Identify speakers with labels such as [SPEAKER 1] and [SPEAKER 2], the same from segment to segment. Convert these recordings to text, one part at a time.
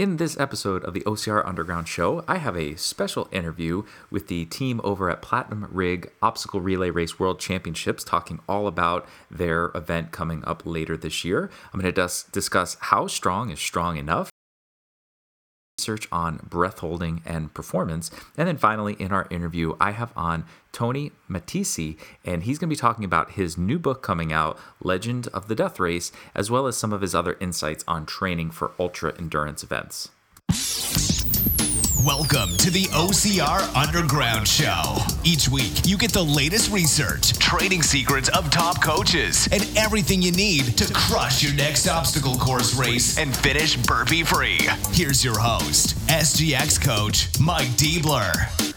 [SPEAKER 1] In this episode of the OCR Underground Show, I have a special interview with the team over at Platinum Rig Obstacle Relay Race World Championships, talking all about their event coming up later this year. I'm going to dis- discuss how strong is strong enough research on breath holding and performance. And then finally, in our interview, I have on Tony Matesi, and he's going to be talking about his new book coming out, Legend of the Death Race, as well as some of his other insights on training for ultra endurance events.
[SPEAKER 2] Welcome to the OCR Underground Show. Each week, you get the latest research, training secrets of top coaches, and everything you need to crush your next obstacle course race and finish burpee free. Here's your host, SGX coach Mike Diebler.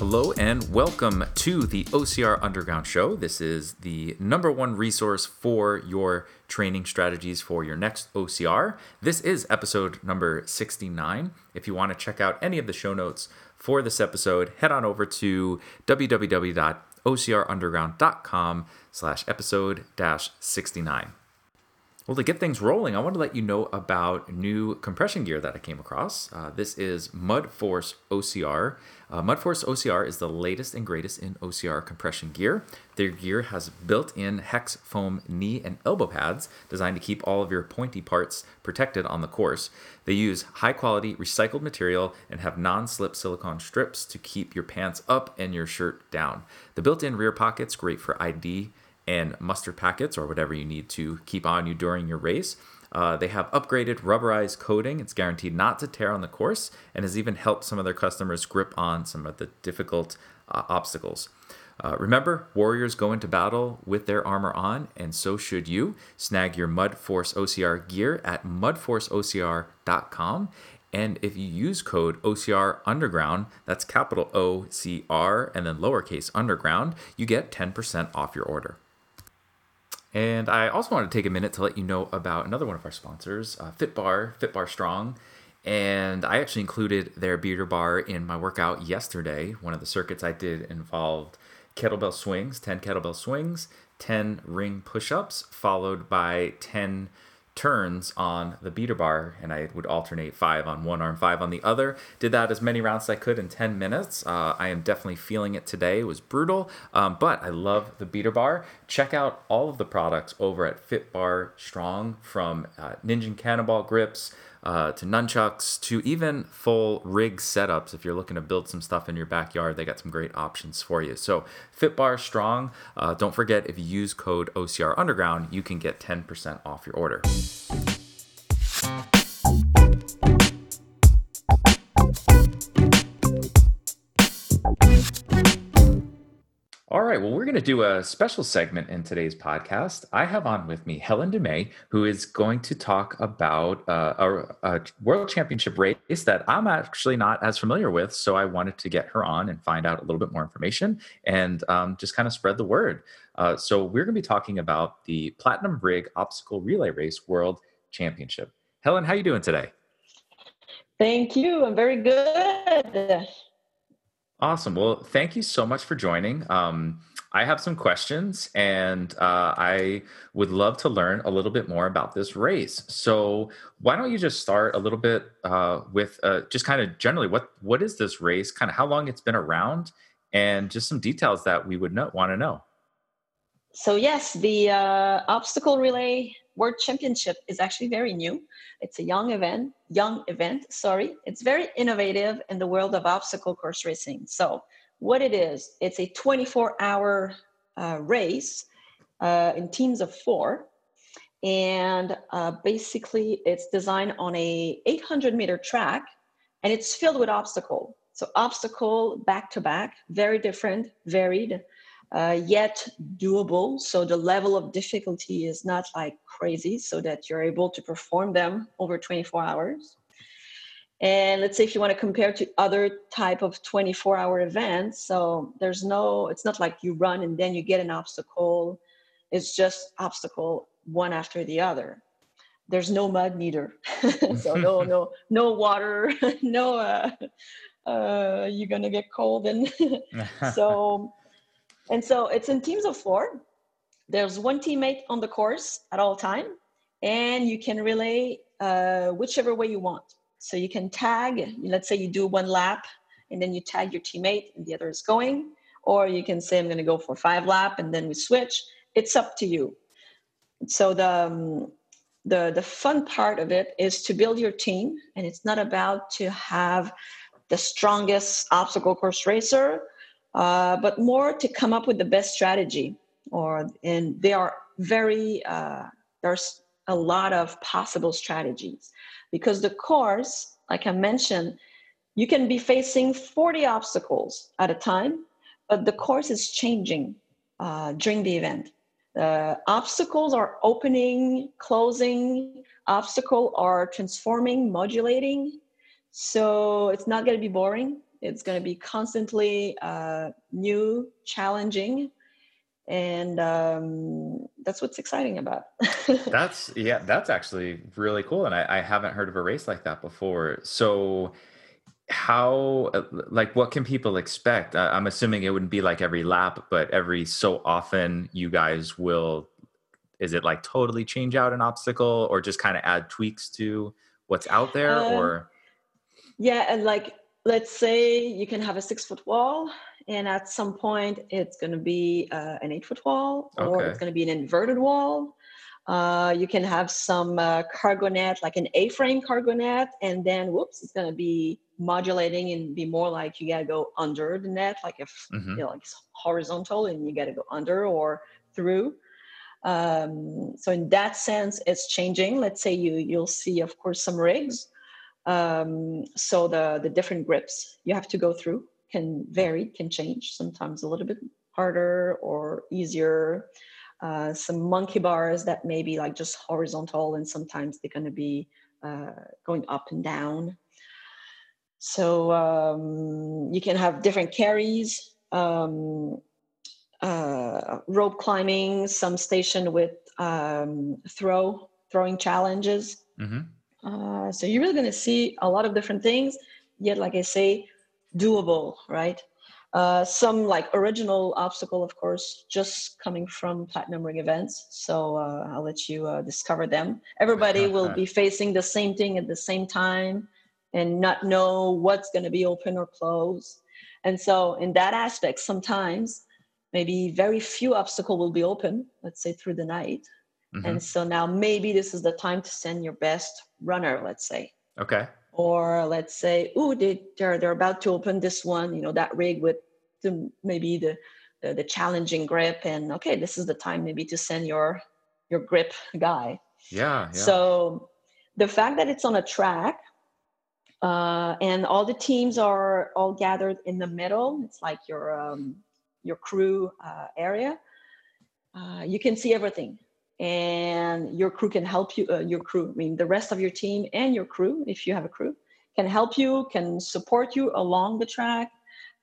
[SPEAKER 1] Hello and welcome to the OCR Underground Show. This is the number one resource for your training strategies for your next OCR. This is episode number 69. If you want to check out any of the show notes for this episode, head on over to www.ocrunderground.com slash episode dash 69. Well, to get things rolling, I want to let you know about new compression gear that I came across. Uh, this is Mudforce OCR. Uh, Mudforce OCR is the latest and greatest in OCR compression gear. Their gear has built in hex foam knee and elbow pads designed to keep all of your pointy parts protected on the course. They use high quality recycled material and have non slip silicone strips to keep your pants up and your shirt down. The built in rear pockets, great for ID and mustard packets or whatever you need to keep on you during your race. Uh, they have upgraded rubberized coating. It's guaranteed not to tear on the course and has even helped some of their customers grip on some of the difficult uh, obstacles. Uh, remember, warriors go into battle with their armor on, and so should you. Snag your Mudforce OCR gear at mudforceocr.com. And if you use code OCR Underground, that's capital O C R and then lowercase underground, you get 10% off your order. And I also want to take a minute to let you know about another one of our sponsors, uh, FitBar, FitBar Strong. And I actually included their beater bar in my workout yesterday. One of the circuits I did involved kettlebell swings, 10 kettlebell swings, 10 ring push ups, followed by 10 turns on the beater bar and I would alternate five on one arm, five on the other. Did that as many rounds as I could in 10 minutes. Uh, I am definitely feeling it today. It was brutal, um, but I love the beater bar. Check out all of the products over at FitBar Strong from uh, Ninja Cannonball grips uh, to nunchucks to even full rig setups. If you're looking to build some stuff in your backyard, they got some great options for you. So FitBar Strong. Uh, don't forget if you use code OCR Underground, you can get 10% off your order. All right. Well, we're going to do a special segment in today's podcast. I have on with me Helene Dumais, who is going to talk about uh, a, a, world championship race that I'm actually not as familiar with. So I wanted to get her on and find out a little bit more information and um, just kind of spread the word. Uh, so we're going to be talking about the Platinum Rig Obstacle Relay Race World Championship. Helene, how are you doing today?
[SPEAKER 3] Thank you. I'm very good.
[SPEAKER 1] Awesome. Well, thank you so much for joining. Um, I have some questions and uh, I would love to learn a little bit more about this race. So, why don't you just start a little bit uh, with uh, just kind of generally what what is this race, kind of how long it's been around, and just some details that we would want to know.
[SPEAKER 3] So, yes, the uh, obstacle relay World Championship is actually very new. It's a young event, young event, sorry. It's very innovative in the world of obstacle course racing. So, what it is, it's a 24 hour uh, race uh, in teams of four. And uh, basically, it's designed on a 800 meter track and it's filled with obstacle. So, obstacle back to back, very different, varied uh, yet doable. So the level of difficulty is not like crazy, so that you're able to perform them over 24 hours. And let's say if you want to compare to other type of 24 hour events, so there's no, it's not like you run and then you get an obstacle. It's just obstacle one after the other. There's no mud neither. so no, no, no water, no, uh, uh, you're going to get cold. And so and so it's in teams of four. There's one teammate on the course at all time, and you can relay uh, whichever way you want. So you can tag, let's say you do one lap and then you tag your teammate and the other is going, or you can say, I'm going to go for five lap and then we switch. It's up to you. So the, um, the, the fun part of it is to build your team and it's not about to have the strongest obstacle course racer, uh, but more to come up with the best strategy. Or and they are very uh, there's a lot of possible strategies because the course, like I mentioned, you can be facing 40 obstacles at a time, but the course is changing uh, during the event. The obstacles are opening, closing, obstacle are transforming, modulating. So it's not going to be boring. It's going to be constantly uh, new, challenging, and um, that's what's exciting about.
[SPEAKER 1] that's yeah, that's actually really cool, and I, I haven't heard of a race like that before. So how uh, like what can people expect i'm assuming it wouldn't be like every lap but every so often you guys will is it like totally change out an obstacle or just kind of add tweaks to what's out there um, or
[SPEAKER 3] yeah and like let's say you can have a six foot wall and at some point it's going to be uh, an eight foot wall or it's going to be an inverted wall. Uh, you can have some uh, cargo net like an a-frame cargo net and then whoops it's going to be modulating and be more like you got to go under the net like if mm-hmm. you know like it's horizontal and you got to go under or through. Um, so in that sense it's changing. Let's say you you'll see of course some rigs um, so the the different grips you have to go through can vary, can change. Sometimes a little bit harder or easier. Uh, some monkey bars that may be like just horizontal, and sometimes they're going to be uh, going up and down. So um, you can have different carries, um, uh, rope climbing, some station with um, throw throwing challenges. Mm-hmm. Uh, so you're really going to see a lot of different things. Yet, like I say, doable, right? Uh, some like original obstacle, of course, just coming from platinum rig events. So uh, I'll let you uh, discover them. Everybody will be facing the same thing at the same time and not know what's going to be open or closed. And so, in that aspect, sometimes maybe very few obstacle will be open, let's say through the night. Mm-hmm. And so now maybe this is the time to send your best runner, let's say.
[SPEAKER 1] Okay
[SPEAKER 3] or let's say oh they, they're they're about to open this one you know that rig with the, maybe the, the, the challenging grip and okay this is the time maybe to send your your grip guy
[SPEAKER 1] yeah, yeah.
[SPEAKER 3] so the fact that it's on a track uh, and all the teams are all gathered in the middle it's like your um, your crew uh, area uh, you can see everything and your crew can help you uh, your crew i mean the rest of your team and your crew if you have a crew can help you can support you along the track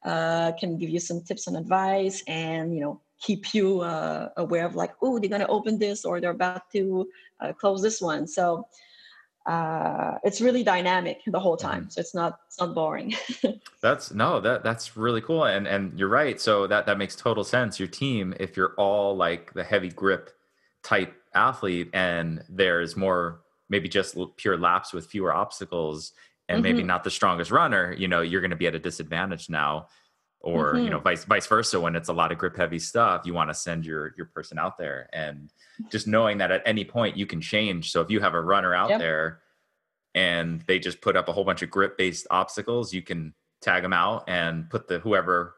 [SPEAKER 3] uh, can give you some tips and advice and you know keep you uh, aware of like oh they're going to open this or they're about to uh, close this one. So uh, it's really dynamic the whole time mm-hmm. so it's not it's not boring.
[SPEAKER 1] That's no that that's really cool and and you're right so that that makes total sense. Your team if you're all like the heavy grip type athlete and there's more maybe just pure laps with fewer obstacles and mm-hmm. maybe not the strongest runner you know you're going to be at a disadvantage now or mm-hmm. you know vice vice versa when it's a lot of grip heavy stuff you want to send your your person out there and just knowing that at any point you can change so if you have a runner out yep. there and they just put up a whole bunch of grip based obstacles you can tag them out and put the whoever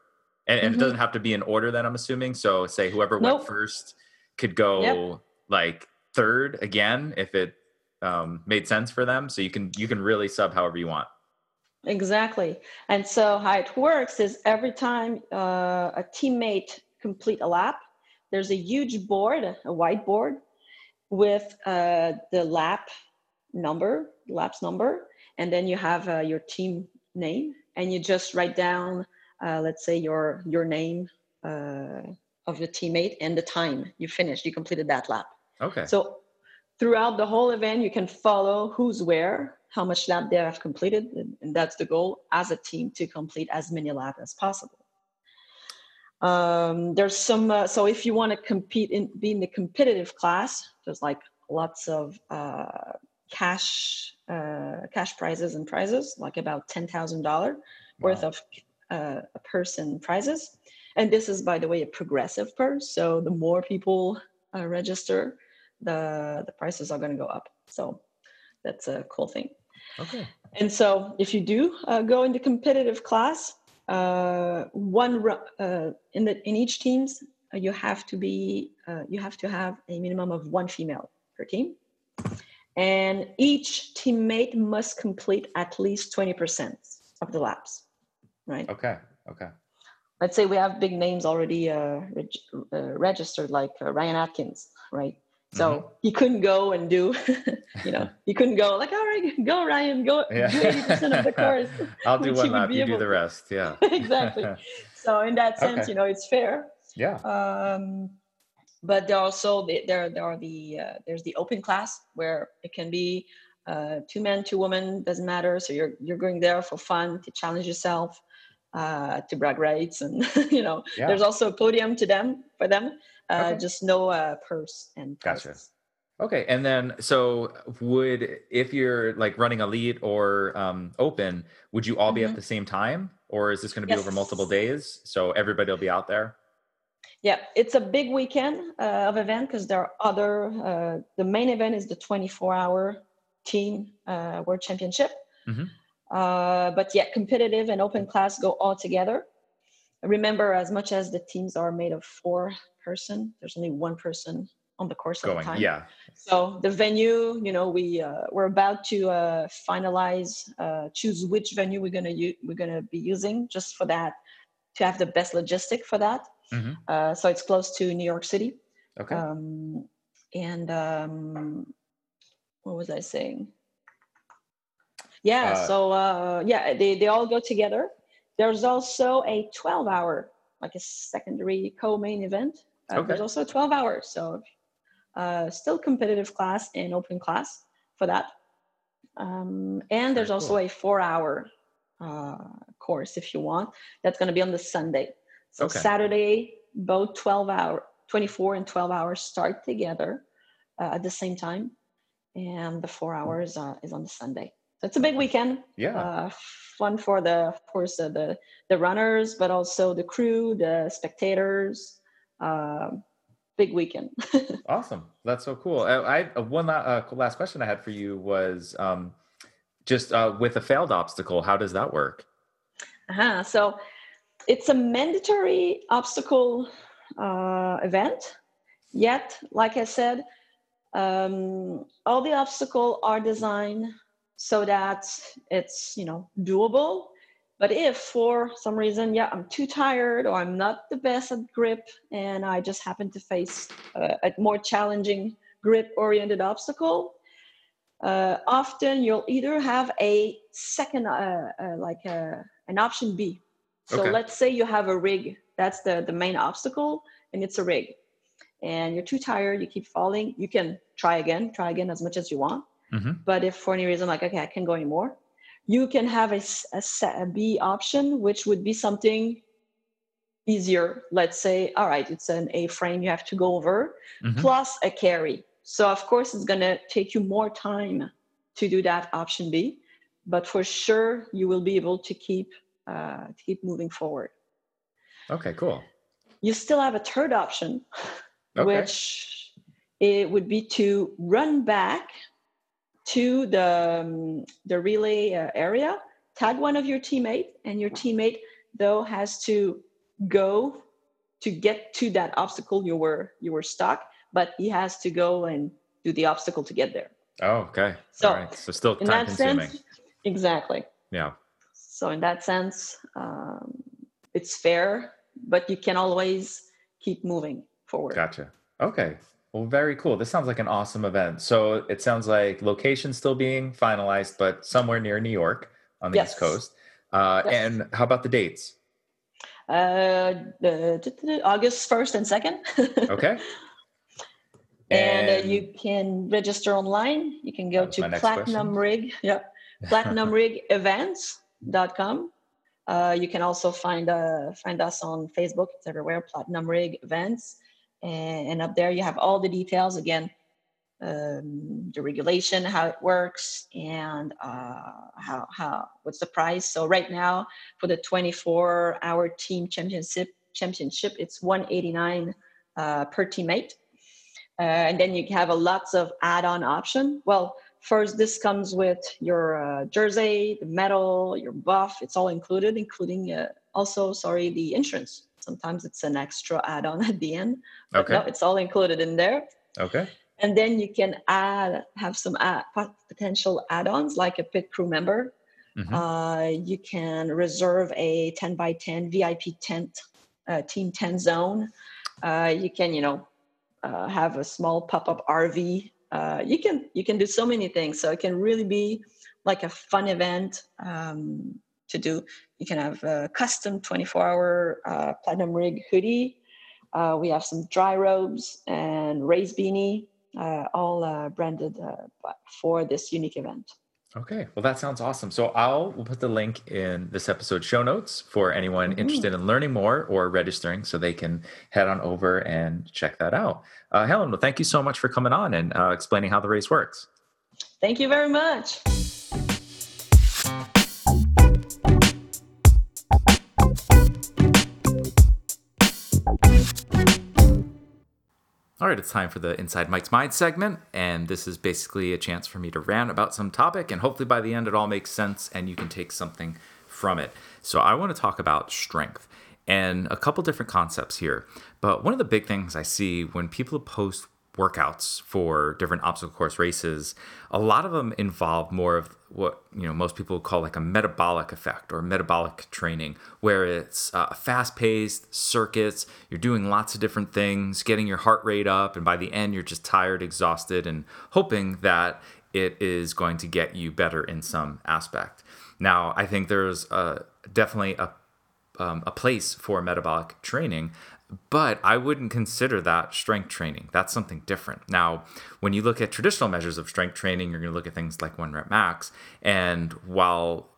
[SPEAKER 1] and, and mm-hmm. it doesn't have to be in order that i'm assuming so say whoever nope. went first could go yep. like third again if it um, made sense for them. So you can you can really sub however you want.
[SPEAKER 3] Exactly. And so how it works is every time uh, a teammate complete a lap, there's a huge board, a whiteboard, with uh, the lap number, laps number, and then you have uh, your team name, and you just write down, uh, let's say your your name uh, of your teammate and the time you finished, you completed that lap.
[SPEAKER 1] Okay.
[SPEAKER 3] So throughout the whole event, you can follow who's where, how much lap they have completed, and that's the goal as a team to complete as many laps as possible. Um, there's some, uh, so if you want to compete in, be in the competitive class, there's like lots of uh, cash uh, cash prizes and prizes, like about ten thousand dollar worth of uh, a person prizes. And this is, by the way, a progressive purse. So the more people uh, register, the the prices are going to go up. So that's a cool thing.
[SPEAKER 1] Okay.
[SPEAKER 3] And so if you do uh, go into competitive class, uh, one uh, in the in each teams uh, you have to be uh, you have to have a minimum of one female per team, and each teammate must complete at least twenty percent of the laps. Right.
[SPEAKER 1] Okay. Okay.
[SPEAKER 3] Let's say we have big names already uh, reg- uh, registered, like uh, Ryan Atkins, right? So
[SPEAKER 1] Mm-hmm.
[SPEAKER 3] he couldn't go and do, you know, he couldn't go like, all right, go Ryan, go do eighty percent of the course.
[SPEAKER 1] I'll do one lap. You do the rest. Yeah.
[SPEAKER 3] exactly. So in that sense,
[SPEAKER 1] Okay.
[SPEAKER 3] you know, it's fair.
[SPEAKER 1] yeah.
[SPEAKER 3] Um, but there are also the, there there are the uh, there's the open class where it can be uh, two men, two women, doesn't matter. So you're you're going there for fun to challenge yourself, uh, to brag rights, and you know,
[SPEAKER 1] Yeah.
[SPEAKER 3] there's also a podium to them for them. Uh,
[SPEAKER 1] Okay.
[SPEAKER 3] Just no uh, purse and
[SPEAKER 1] Gotcha. Okay, and then so would if you're like running elite or um, open, would you all be at
[SPEAKER 3] Mhm.
[SPEAKER 1] the same time, or is this going to be over multiple days? So everybody will be out there.
[SPEAKER 3] Yeah, it's a big weekend uh, of event because there are other. Uh, the main event is the 24-hour team uh, world championship.
[SPEAKER 1] Mhm.
[SPEAKER 3] Uh, but yeah, competitive and open class go all together. Remember, as much as the teams are made of four person, there's only one person on the course at a
[SPEAKER 1] Going,
[SPEAKER 3] time.
[SPEAKER 1] yeah.
[SPEAKER 3] So the venue, you know, we uh, we're about to uh, finalize, uh, choose which venue we're gonna u- we're gonna be using just for that, to have the best logistic for that.
[SPEAKER 1] Mhm.
[SPEAKER 3] Uh, so it's close to New York City.
[SPEAKER 1] Okay.
[SPEAKER 3] Um, and um, what was I saying? Yeah.
[SPEAKER 1] Uh,
[SPEAKER 3] so uh, yeah, they they all go together. There's also a 12 hour, like a secondary co-main event. Uh,
[SPEAKER 1] Okay.
[SPEAKER 3] There's also 12 hours. So uh, still competitive class and open class for that. Um, and there's also
[SPEAKER 1] cool.
[SPEAKER 3] a four hour uh, course if you want. That's going to be on the Sunday. So
[SPEAKER 1] Okay.
[SPEAKER 3] Saturday, both 12 hour, 24 and 12 hours start together uh, at the same time. And the four hours uh, is on the Sunday. So it's a big weekend
[SPEAKER 1] yeah.
[SPEAKER 3] uh, fun for the of course uh, the the runners but also the crew the spectators um big weekend
[SPEAKER 1] awesome. That's so cool. I, I uh, one uh, last question I had for you was um, just uh, with a failed obstacle. How does that work?
[SPEAKER 3] uh-huh. so it's a mandatory obstacle uh, event yet like i said um, all the obstacles are designed so that it's you know doable. But if for some reason yeah i'm too tired or i'm not the best at grip and i just happen to face uh, a more challenging grip oriented obstacle uh, often you'll either have a second uh, uh, like a, an option b. So
[SPEAKER 1] Okay.
[SPEAKER 3] let's say you have a rig. That's the the main obstacle and it's a rig. And you're too tired you keep falling you can try again try again as much as you want
[SPEAKER 1] Mhm.
[SPEAKER 3] but if for any reason like okay i can't go anymore you can have a, s- a se- a b option which would be something easier let's say all right it's an a frame you have to go over
[SPEAKER 1] Mhm.
[SPEAKER 3] plus a carry so of course it's going to take you more time to do that option b but for sure you will be able to keep uh, to keep moving forward
[SPEAKER 1] Okay. Cool.
[SPEAKER 3] you still have a third option
[SPEAKER 1] Okay.
[SPEAKER 3] which it would be to run back to the um, the relay uh, area tag one of your teammate and your teammate though has to go to get to that obstacle you were you were stuck but he has to go and do the obstacle to get there
[SPEAKER 1] Oh, okay.
[SPEAKER 3] So,
[SPEAKER 1] All right. So still
[SPEAKER 3] in
[SPEAKER 1] time
[SPEAKER 3] that
[SPEAKER 1] consuming.
[SPEAKER 3] sense exactly
[SPEAKER 1] Yeah.
[SPEAKER 3] so in that sense um, it's fair but you can always keep moving forward
[SPEAKER 1] Gotcha. Okay. Well, very cool. This sounds like an awesome event. So it sounds like location still being finalized, but somewhere near New York on the
[SPEAKER 3] Yes.
[SPEAKER 1] East Coast. Uh,
[SPEAKER 3] Yes.
[SPEAKER 1] And how about the dates?
[SPEAKER 3] Uh, t- August 1st and 2nd.
[SPEAKER 1] Okay.
[SPEAKER 3] and uh, you can register online. You can go to Platinum Rig, yeah, platinumrigevents.com. Uh, you can also find uh, find us on Facebook. It's everywhere, Platinum Rig Events. And, up there, you have all the details. Again, um, the regulation, how it works, and uh, how how what's the price. So right now for the 24-hour team championship championship, it's 189 uh, per teammate, uh, and then you have a lots of add-on option. Well, first this comes with your uh, jersey, the medal, your buff. It's all included, including uh, also sorry the insurance. Sometimes it's an extra add-on at the end. But
[SPEAKER 1] Okay.
[SPEAKER 3] No, it's all included in there
[SPEAKER 1] Okay.
[SPEAKER 3] and then you can add have some add, potential add-ons like a pit crew member
[SPEAKER 1] Mhm.
[SPEAKER 3] uh, you can reserve a 10 by 10 vip tent uh, team 10 zone uh, you can you know uh, have a small pop-up rv uh, you can you can do so many things so it can really be like a fun event um, to do you can have a custom 24 hour uh, platinum rig hoodie uh, we have some dry robes and race beanie, uh, all uh, branded uh, for this unique event.
[SPEAKER 1] Okay, well, that sounds awesome. So I'll we'll put the link in this episode show notes for anyone interested in learning more or registering, so they can head on over and check that out. Uh, Helene, well, thank you so much for coming on and uh, explaining how the race works.
[SPEAKER 3] Thank you very much.
[SPEAKER 1] It's time for the Inside Mike's Mind segment, and this is basically a chance for me to rant about some topic, and hopefully by the end it all makes sense and you can take something from it. So I want to talk about strength and a couple different concepts here. But one of the big things I see when people post workouts for different obstacle course races, a lot of them involve more of what you know most people call like a metabolic effect or metabolic training, where it's uh, fast-paced circuits. You're doing lots of different things, getting your heart rate up, and by the end you're just tired, exhausted, and hoping that it is going to get you better in some aspect. Now, I think there's uh, definitely a um, a place for metabolic training, but I wouldn't consider that strength training. That's something different. Now, when you look at traditional measures of strength training, you're going to look at things like one rep max. And while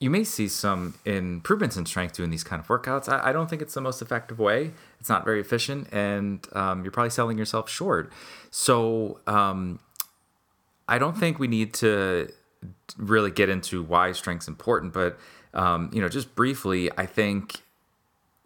[SPEAKER 1] you may see some improvements in strength doing these kind of workouts, I, I don't think it's the most effective way. It's not very efficient, and um, you're probably selling yourself short. So, um, I don't think we need to really get into why strength's important, but um, you know, just briefly, I think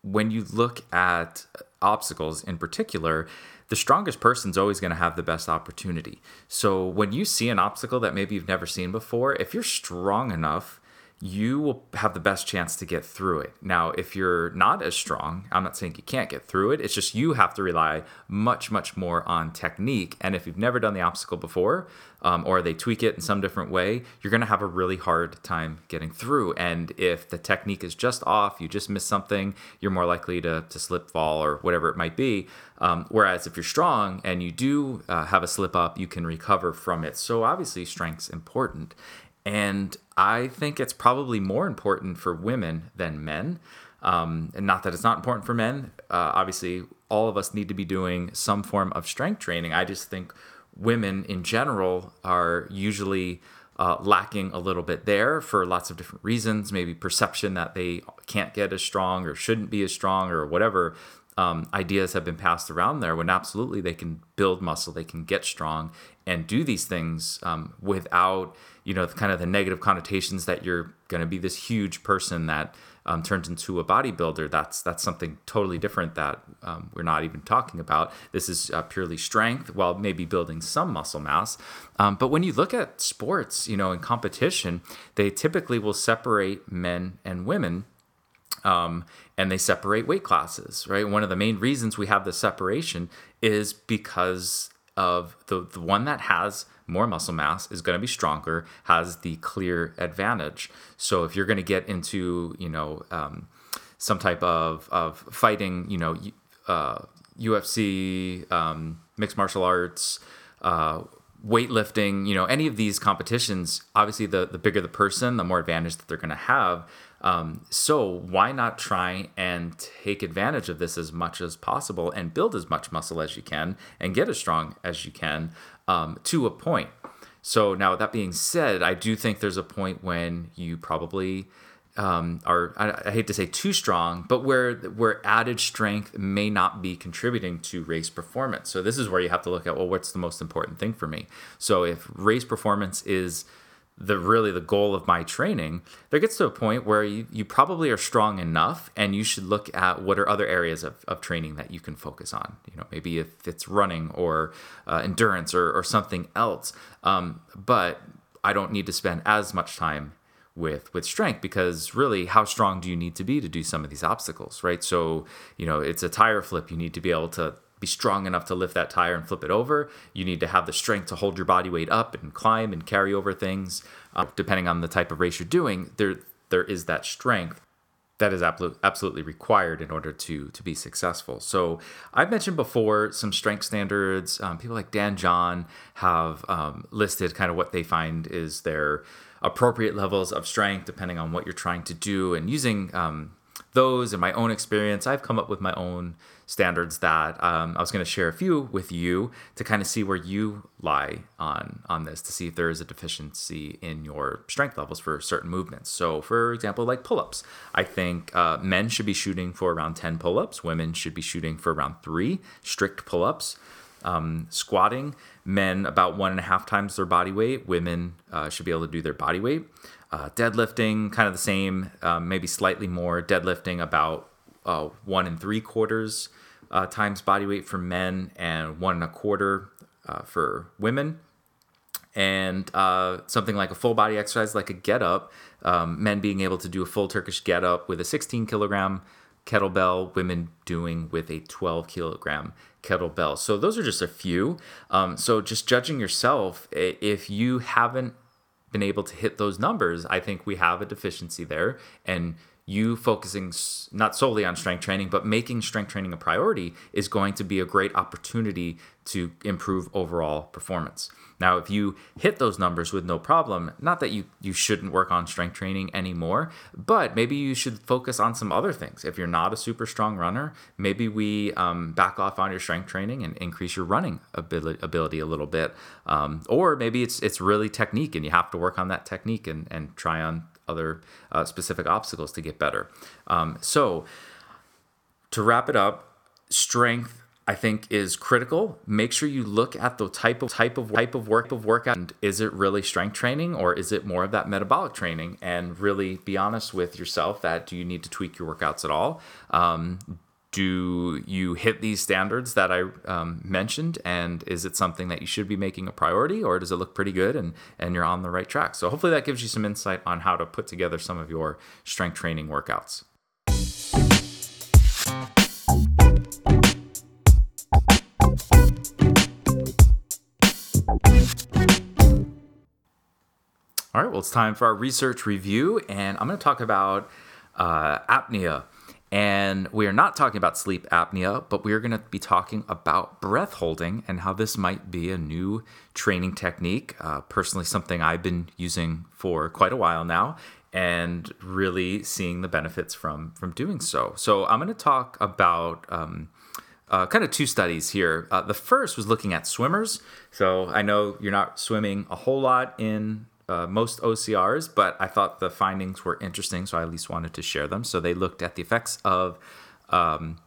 [SPEAKER 1] when you look at obstacles in particular, the strongest person's always going to have the best opportunity. So when you see an obstacle that maybe you've never seen before, if you're strong enough, you will have the best chance to get through it. Now, if you're not as strong, I'm not saying you can't get through it. It's just you have to rely much, much more on technique. And if you've never done the obstacle before, um, or they tweak it in some different way, you're going to have a really hard time getting through. And if the technique is just off, you just miss something, you're more likely to, to slip, fall, or whatever it might be. Um, whereas if you're strong and you do uh, have a slip up, you can recover from it. So obviously, strength's important. And I think it's probably more important for women than men. Um, and not that it's not important for men. Uh, obviously, all of us need to be doing some form of strength training. I just think women in general are usually uh, lacking a little bit there for lots of different reasons. Maybe perception that they can't get as strong or shouldn't be as strong or whatever um, ideas have been passed around there when absolutely they can build muscle, they can get strong and do these things um, without, you know, kind of the negative connotations that you're going to be this huge person that um, turns into a bodybuilder. That's that's something totally different that um, we're not even talking about. This is uh, purely strength, while maybe building some muscle mass. Um, but when you look at sports, you know, in competition, they typically will separate men and women um, and they separate weight classes, right? One of the main reasons we have the separation is because of the, the one that has more muscle mass is going to be stronger, has the clear advantage. So if you're going to get into, you know, um, some type of, of fighting, you know, uh, UFC, um, mixed martial arts, uh, weightlifting, you know, any of these competitions, obviously the, the bigger the person, the more advantage that they're going to have. Um, so why not try and take advantage of this as much as possible and build as much muscle as you can and get as strong as you can um, to a point. So now that being said, I do think there's a point when you probably um, are I, I, hate to say too strong, but where where added strength may not be contributing to race performance. So this is where you have to look at well, what's the most important thing for me? So if race performance is the really the goal of my training, there gets to a point where you, you probably are strong enough and you should look at what are other areas of, of training that you can focus on. You know, maybe if it's running or uh, endurance or, or something else. Um, but I don't need to spend as much time with with strength because really how strong do you need to be to do some of these obstacles right so you know it's a tire flip you need to be able to be strong enough to lift that tire and flip it over you need to have the strength to hold your body weight up and climb and carry over things uh, depending on the type of race you're doing there there is that strength that is absolutely required in order to to be successful. So I've mentioned before some strength standards. Um, people like Dan John have um, listed kind of what they find is their appropriate levels of strength depending on what you're trying to do, and using um, those in my own experience, I've come up with my own standards that um, I was going to share a few with you to kind of see where you lie on on this to see if there is a deficiency in your strength levels for certain movements. So, for example, like pull-ups, I think uh, men should be shooting for around 10 pull-ups. Women should be shooting for around three strict pull-ups. Um, squatting, men about one and a half times their body weight. Women uh, should be able to do their body weight. Uh, deadlifting, kind of the same, um, maybe slightly more. Deadlifting about uh, one and three quarters uh, times body weight for men and one and a quarter uh, for women. And uh, something like a full body exercise, like a get up, um, men being able to do a full Turkish get up with a 16 kilogram kettlebell, women doing with a 12 kilogram kettlebell. So those are just a few. Um, so just judging yourself, if you haven't been able to hit those numbers, I think we have a deficiency there. And you focusing not solely on strength training, but making strength training a priority is going to be a great opportunity to improve overall performance. Now, if you hit those numbers with no problem, not that you, you shouldn't work on strength training anymore, but maybe you should focus on some other things. If you're not a super strong runner, maybe we um, back off on your strength training and increase your running ability, ability a little bit. Um, or maybe it's it's really technique and you have to work on that technique and, and try on other uh, specific obstacles to get better. Um, so, to wrap it up, strength I think is critical. Make sure you look at the type of type of type of work of workout. And is it really strength training or is it more of that metabolic training? And really be honest with yourself that do you need to tweak your workouts at all? Um, do you hit these standards that I um, mentioned? And is it something that you should be making a priority, or does it look pretty good and, and you're on the right track? So, hopefully, that gives you some insight on how to put together some of your strength training workouts. All right, well, it's time for our research review, and I'm going to talk about uh, apnea. And we are not talking about sleep apnea, but we are going to be talking about breath holding and how this might be a new training technique. Uh, personally, something I've been using for quite a while now and really seeing the benefits from from doing so. So I'm going to talk about um, uh, kind of two studies here. Uh, the first was looking at swimmers. So I know you're not swimming a whole lot in uh, most OCRs, but I thought the findings were interesting, so I at least wanted to share them. So they looked at the effects of um,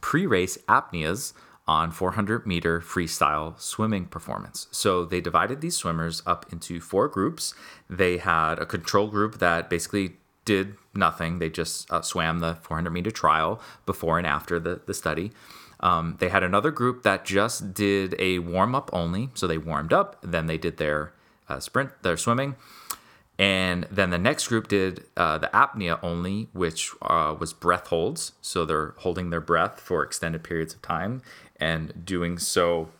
[SPEAKER 1] pre race apneas on 400 meter freestyle swimming performance. So they divided these swimmers up into four groups. They had a control group that basically did nothing, they just uh, swam the 400 meter trial before and after the, the study. Um, they had another group that just did a warm up only. So they warmed up, then they did their uh, sprint, their swimming. And then the next group did uh, the apnea only, which uh, was breath holds. So they're holding their breath for extended periods of time and doing so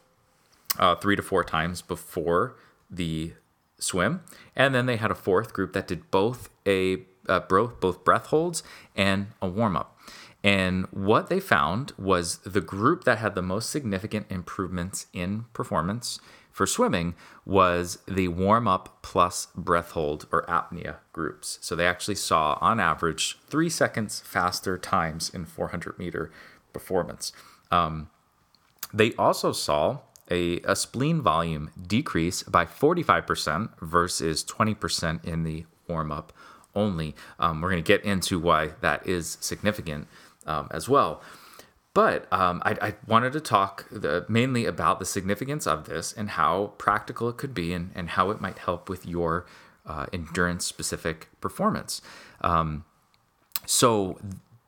[SPEAKER 1] uh, three to four times before the swim. And then they had a fourth group that did both a uh, both both breath holds and a warm up. And what they found was the group that had the most significant improvements in performance for swimming was the warm up plus breath hold or apnea groups. So they actually saw, on average, three seconds faster times in 400 meter performance. Um, they also saw a, a spleen volume decrease by 45% versus 20% in the warm up only. Um, we're going to get into why that is significant um, as well. But um, I, I, wanted to talk the, mainly about the significance of this and how practical it could be and, and how it might help with your uh, endurance specific performance. Um, so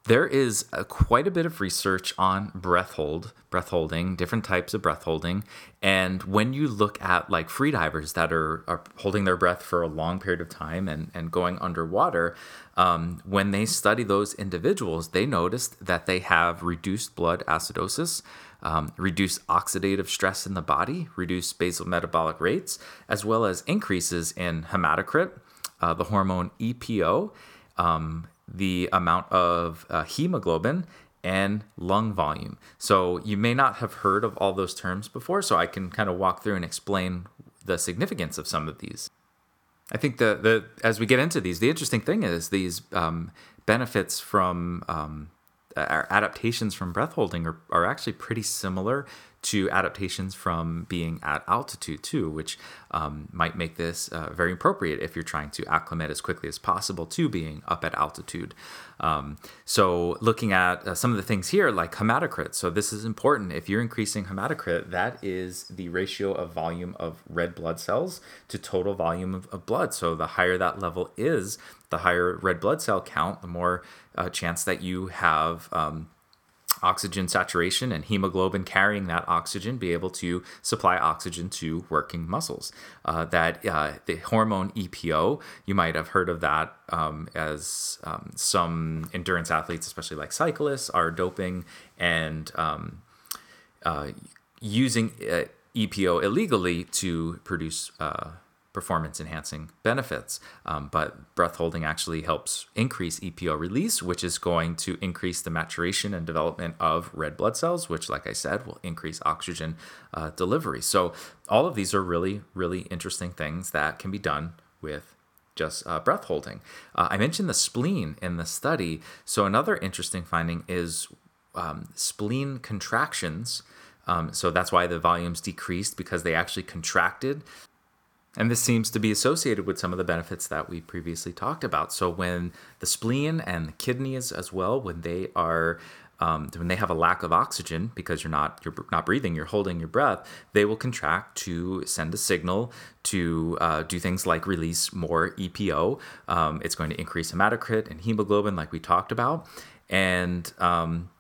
[SPEAKER 1] there is a, quite a bit of research on breath hold, breath holding, different types of breath holding. And when you look at like freedivers that are, are holding their breath for a long period of time and, and going underwater, um, when they study those individuals, they noticed that they have reduced blood acidosis, um, reduced oxidative stress in the body, reduced basal metabolic rates, as well as increases in hematocrit, uh, the hormone EPO. Um, the amount of uh, hemoglobin and lung volume. So you may not have heard of all those terms before, so I can kind of walk through and explain the significance of some of these. I think the the as we get into these, the interesting thing is these um, benefits from um, our adaptations from breath holding are, are actually pretty similar to adaptations from being at altitude too, which um, might make this uh, very appropriate if you're trying to acclimate as quickly as possible to being up at altitude. Um, so, looking at uh, some of the things here, like hematocrit. So, this is important. If you're increasing hematocrit, that is the ratio of volume of red blood cells to total volume of, of blood. So, the higher that level is, the higher red blood cell count, the more uh, chance that you have. Um, oxygen saturation and hemoglobin carrying that oxygen be able to supply oxygen to working muscles. Uh, that uh, the hormone EPO, you might have heard of that um, as um, some endurance athletes, especially like cyclists, are doping and um, uh, using uh, EPO illegally to produce uh, performance enhancing benefits. Um, but breath holding actually helps increase EPO release, which is going to increase the maturation and development of red blood cells, which, like I said, will increase oxygen uh, delivery. So, all of these are really, really interesting things that can be done with just uh, breath holding. Uh, I mentioned the spleen in the study. So, another interesting finding is um, spleen contractions. Um, so that's why the volumes decreased because they actually contracted and this seems to be associated with some of the benefits that we previously talked about. So when the spleen and the kidneys as well, when they are um, when they have a lack of oxygen because you're not you're not breathing, you're holding your breath, they will contract to send a signal to uh, do things like release more EPO. Um, it's going to increase hematocrit and hemoglobin, like we talked about, and um,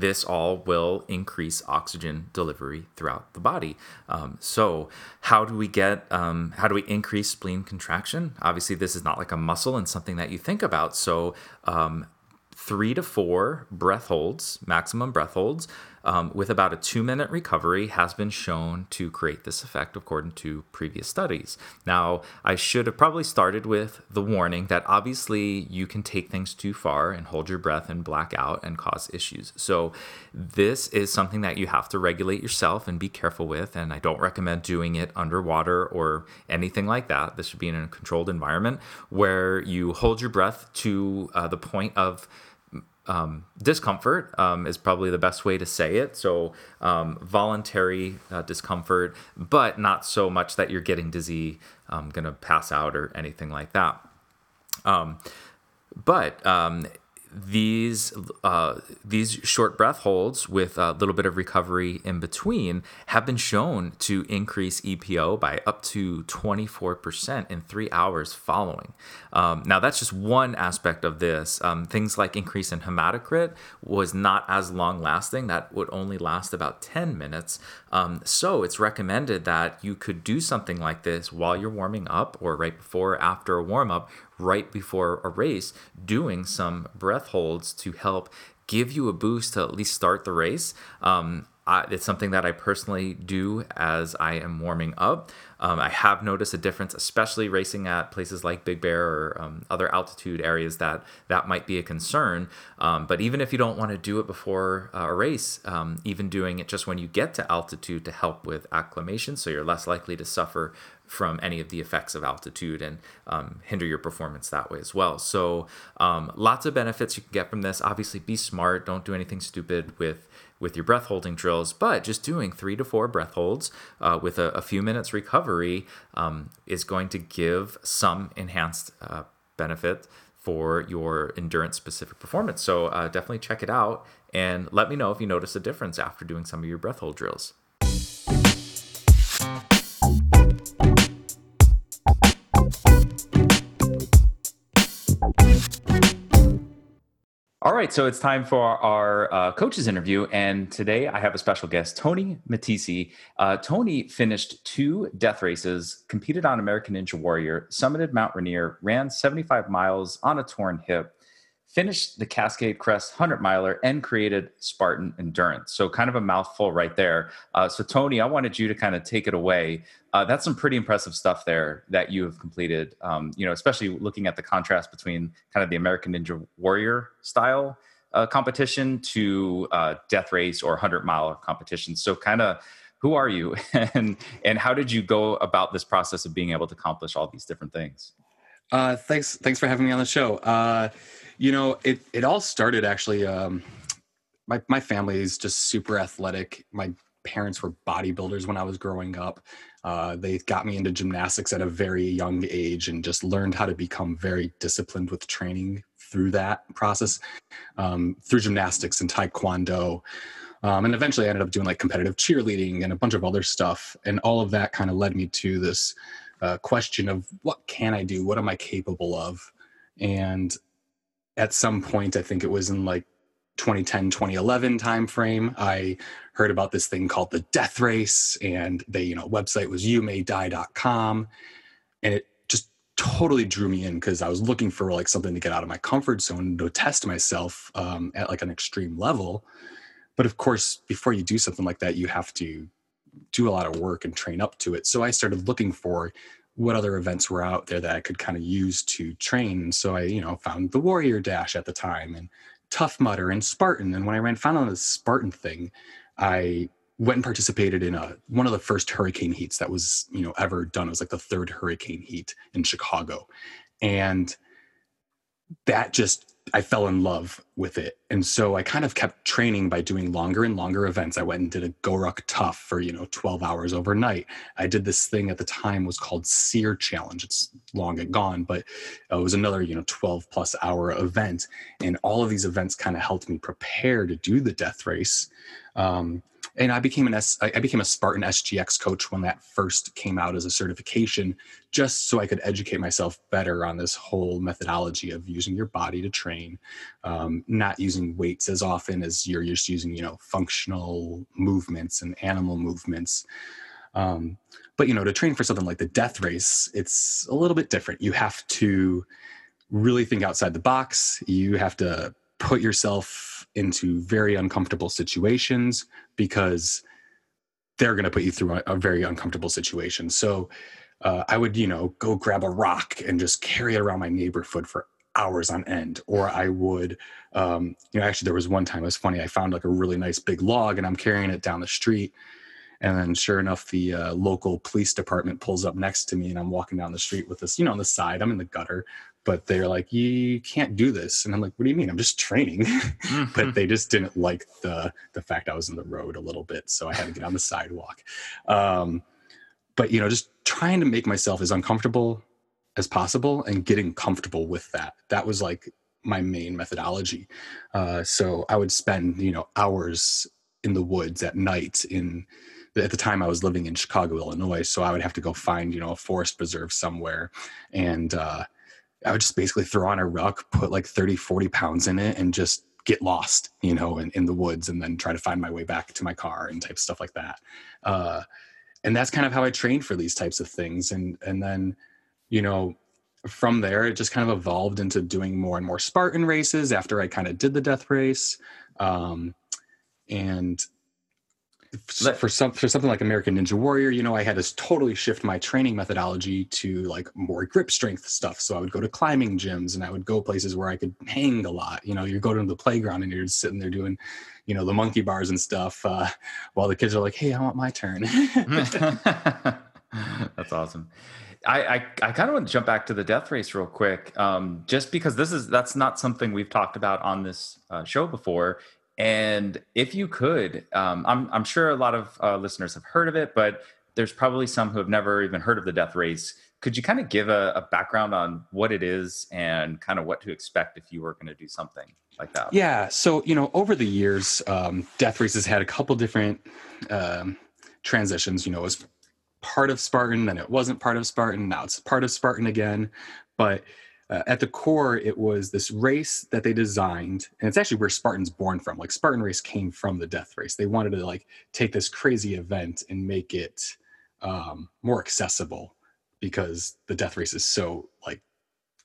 [SPEAKER 1] this all will increase oxygen delivery throughout the body. Um, so, how do we get, um, how do we increase spleen contraction? Obviously, this is not like a muscle and something that you think about. So, um, three to four breath holds, maximum breath holds, um, with about a two minute recovery has been shown to create this effect according to previous studies. Now, I should have probably started with the warning that obviously you can take things too far and hold your breath and black out and cause issues. So, this is something that you have to regulate yourself and be careful with. And I don't recommend doing it underwater or anything like that. This should be in a controlled environment where you hold your breath to uh, the point of um, discomfort um, is probably the best way to say it. So, um, voluntary uh, discomfort, but not so much that you're getting dizzy, um, going to pass out, or anything like that. Um, but um, these uh, these short breath holds with a little bit of recovery in between have been shown to increase EPO by up to 24% in three hours following. Um, now that's just one aspect of this. Um, things like increase in hematocrit was not as long lasting. That would only last about 10 minutes. Um, so it's recommended that you could do something like this while you're warming up or right before or after a warm up right before a race doing some breath holds to help give you a boost to at least start the race. Um, I, it's something that I personally do as I am warming up. Um, I have noticed a difference, especially racing at places like Big Bear or um, other altitude areas that that might be a concern. Um, but even if you don't want to do it before uh, a race, um, even doing it just when you get to altitude to help with acclimation, so you're less likely to suffer from any of the effects of altitude and um, hinder your performance that way as well. So, um, lots of benefits you can get from this. Obviously, be smart. Don't do anything stupid with with your breath holding drills, but just doing three to four breath holds uh, with a, a, few minutes recovery um, is going to give some enhanced uh, benefit for your endurance specific performance. So uh, definitely check it out and let me know if you notice a difference after doing some of your breath hold drills. Right, so it's time for our uh, coaches interview, and today I have a special guest, Tony Matesi. Uh, Tony finished two death races, competed on American Ninja Warrior, summited Mount Rainier, ran 75 miles on a torn hip, finished the Cascade Crest 100 miler, and created Spartan Endurance. So, kind of a mouthful right there. Uh, so, Tony, I wanted you to kind of take it away. Uh, that's some pretty impressive stuff there that you have completed. Um, you know, especially looking at the contrast between kind of the American Ninja Warrior style uh, competition to uh, death race or 100 mile competition. So, kind of who are you and and how did you go about this process of being able to accomplish all these different things
[SPEAKER 4] uh, thanks thanks for having me on the show uh, you know, it it all started actually. Um, my my family is just super athletic. My parents were bodybuilders when I was growing up. Uh, they got me into gymnastics at a very young age and just learned how to become very disciplined with training through that process, um, through gymnastics and taekwondo. Um, and eventually I ended up doing like competitive cheerleading and a bunch of other stuff. And all of that kind of led me to this uh, question of what can I do? What am I capable of? And at some point, I think it was in like 2010 2011 timeframe i heard about this thing called the death race and the you know website was youmaydie.com and it just totally drew me in because i was looking for like something to get out of my comfort zone to test myself um, at like an extreme level. But of course before you do something like that you have to do a lot of work and train up to it. So i started looking for what other events were out there that I could kind of use to train. So I, you know, found the Warrior Dash at the time and Tough Mudder and Spartan. And when I ran found on the Spartan thing, I went and participated in a one of the first hurricane heats that was, you know, ever done. It was like the third hurricane heat in Chicago. And that just I fell in love with it. And so I kind of kept training by doing longer and longer events. I went and did a GORUCK Tough for, you know, 12 hours overnight. I did this thing at the time was called SEER Challenge. It's long gone, but it was another, you know, 12 plus hour event. And all of these events kind of helped me prepare to do the death race. Um, and I became an S, I became a Spartan SGX coach when that first came out as a certification, just so I could educate myself better on this whole methodology of using your body to train, um, not using weights as often as you're just using, you know, functional movements and animal movements. Um, but you know, to train for something like the death race, it's a little bit different. You have to really think outside the box. You have to put yourself into very uncomfortable situations because they're going to put you through a, a, very uncomfortable situation. So uh, I would, you know, go grab a rock and just carry it around my neighborhood for hours on end. Or I would, um, you know, actually, there was one time it was funny. I found like a really nice big log and I'm carrying it down the street. And then, sure enough, the uh, local police department pulls up next to me, and I'm walking down the street with this, you know, on the side. I'm in the gutter, but they're like, you can't do this. And I'm like, what do you mean? I'm just training. Mm-hmm. but they just didn't like the the fact I was in the road a little bit. So I had to get on the sidewalk. Um, but you know, just trying to make myself as uncomfortable as possible and getting comfortable with that. That was like my main methodology. Uh, so I would spend, you know, hours in the woods at night in at the time I was living in Chicago, Illinois. So I would have to go find, you know, a forest preserve somewhere and uh, I would just basically throw on a ruck, put like 30, 40 pounds in it and just get lost, you know, in, in the woods and then try to find my way back to my car and type stuff like that. Uh, and that's kind of how I trained for these types of things. And, and then, you know, from there, it just kind of evolved into doing more and more Spartan races after I kind of did the death race. Um, and for some for something like American Ninja Warrior, you know, I had to totally shift my training methodology to like more grip strength stuff. So I would go to climbing gyms and I would go places where I could hang a lot. You know, you go to the playground and you're just sitting there doing, you know, the monkey bars and stuff, uh, while the kids are like, "Hey, I want my turn."
[SPEAKER 1] That's awesome. I, I, I kind of want to jump back to the death race real quick, um, just because this is that's not something we've talked about on this uh, show before. And if you could, um, I'm, I'm sure a lot of uh, listeners have heard of it, but there's probably some who have never even heard of the death race. Could you kind of give a, a background on what it is and kind of what to expect if you were going to do something like that?
[SPEAKER 4] Yeah. So, you know, over the years, um, Death Race has had a couple different um, transitions. You know, it was part of Spartan, then it wasn't part of Spartan. Now it's part of Spartan again. But uh, at the core, it was this race that they designed, and it's actually where Spartan's born from. Like Spartan race came from the Death Race. They wanted to like take this crazy event and make it um, more accessible because the Death Race is so like